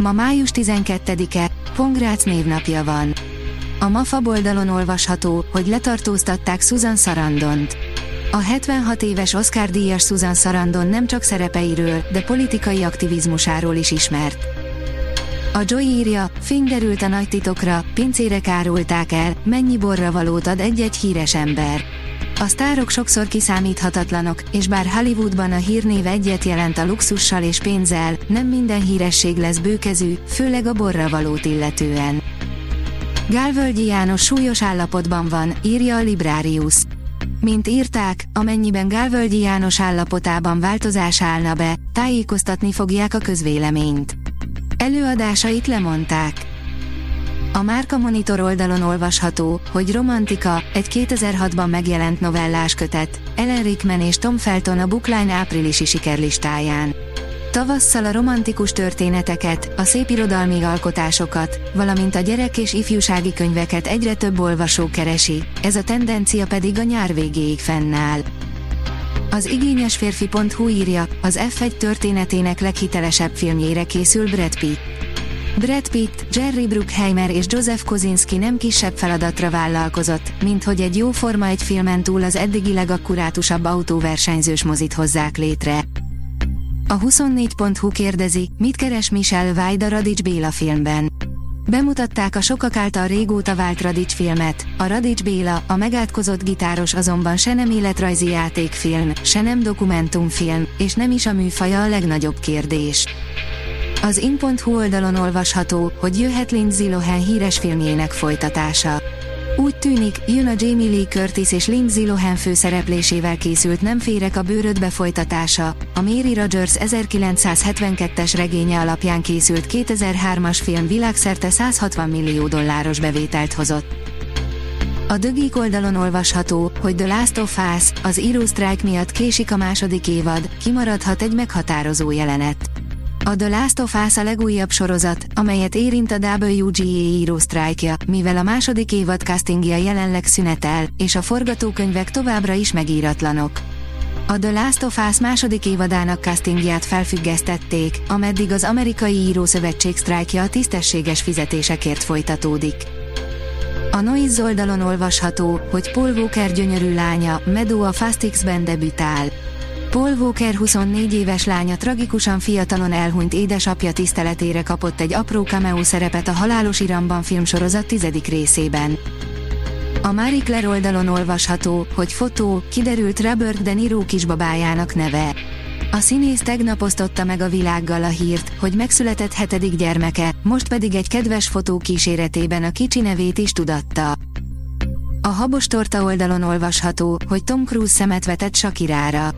Ma május 12-e, Pongrác névnapja van. A MAFA oldalon olvasható, hogy letartóztatták Susan Sarandont. A 76 éves Oscar-díjas Susan Sarandon nem csak szerepeiről, de politikai aktivizmusáról is ismert. A Joy írja, derült a nagy titokra, pincére kárulták el, mennyi borra valót ad egy-egy híres ember. A sztárok sokszor kiszámíthatatlanok, és bár Hollywoodban a hírnév egyet jelent a luxussal és pénzzel, nem minden híresség lesz bőkezű, főleg a borra valót illetően. Gálvölgyi János súlyos állapotban van, írja a Librarius. Mint írták, amennyiben Gálvölgyi János állapotában változás állna be, tájékoztatni fogják a közvéleményt. Előadásait lemondták. A Márka Monitor oldalon olvasható, hogy Romantika, egy 2006-ban megjelent novellás kötet, Ellen Rickman és Tom Felton a Bookline áprilisi sikerlistáján. Tavasszal a romantikus történeteket, a szépirodalmi alkotásokat, valamint a gyerek és ifjúsági könyveket egyre több olvasó keresi, ez a tendencia pedig a nyár végéig fennáll. Az igényes férfi.hu írja, az F1 történetének leghitelesebb filmjére készül Brad Pitt. Brad Pitt, Jerry Bruckheimer és Joseph Kosinski nem kisebb feladatra vállalkozott, mint hogy egy jó forma egy filmen túl az eddigi legakkurátusabb autóversenyzős mozit hozzák létre. A 24.hu kérdezi, mit keres Michel Vájda Radics Béla filmben. Bemutatták a sokak által régóta vált Radics filmet, a Radics Béla, a megátkozott gitáros azonban se nem életrajzi játékfilm, se nem dokumentumfilm, és nem is a műfaja a legnagyobb kérdés. Az in.hu oldalon olvasható, hogy jöhet Lindsay Lohan híres filmjének folytatása. Úgy tűnik, jön a Jamie Lee Curtis és Lindsay Lohan főszereplésével készült Nem férek a bőrödbe folytatása, a Mary Rogers 1972-es regénye alapján készült 2003-as film világszerte 160 millió dolláros bevételt hozott. A dögik oldalon olvasható, hogy The Last of Us, az írósztrájk miatt késik a második évad, kimaradhat egy meghatározó jelenet. A The Last of Us a legújabb sorozat, amelyet érint a WGA író sztrájkja, mivel a második évad castingja jelenleg szünetel, és a forgatókönyvek továbbra is megíratlanok. A The Last of Us második évadának castingját felfüggesztették, ameddig az amerikai írószövetség sztrájkja a tisztességes fizetésekért folytatódik. A Noise oldalon olvasható, hogy Paul Walker gyönyörű lánya, Meadow a X-ben debütál. Paul Walker 24 éves lánya tragikusan fiatalon elhunyt édesapja tiszteletére kapott egy apró cameo szerepet a Halálos Iramban filmsorozat tizedik részében. A Marie Claire oldalon olvasható, hogy fotó, kiderült Robert De Niro kisbabájának neve. A színész tegnap osztotta meg a világgal a hírt, hogy megszületett hetedik gyermeke, most pedig egy kedves fotó kíséretében a kicsi nevét is tudatta. A habos torta oldalon olvasható, hogy Tom Cruise szemet vetett Sakirára.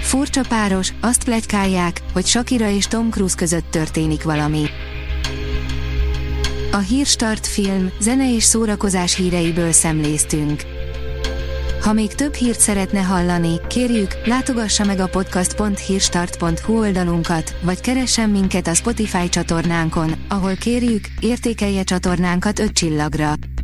Furcsa páros, azt plegykálják, hogy Shakira és Tom Cruise között történik valami. A Hírstart film, zene és szórakozás híreiből szemléztünk. Ha még több hírt szeretne hallani, kérjük, látogassa meg a podcast.hírstart.hu oldalunkat, vagy keressen minket a Spotify csatornánkon, ahol kérjük, értékelje csatornánkat 5 csillagra.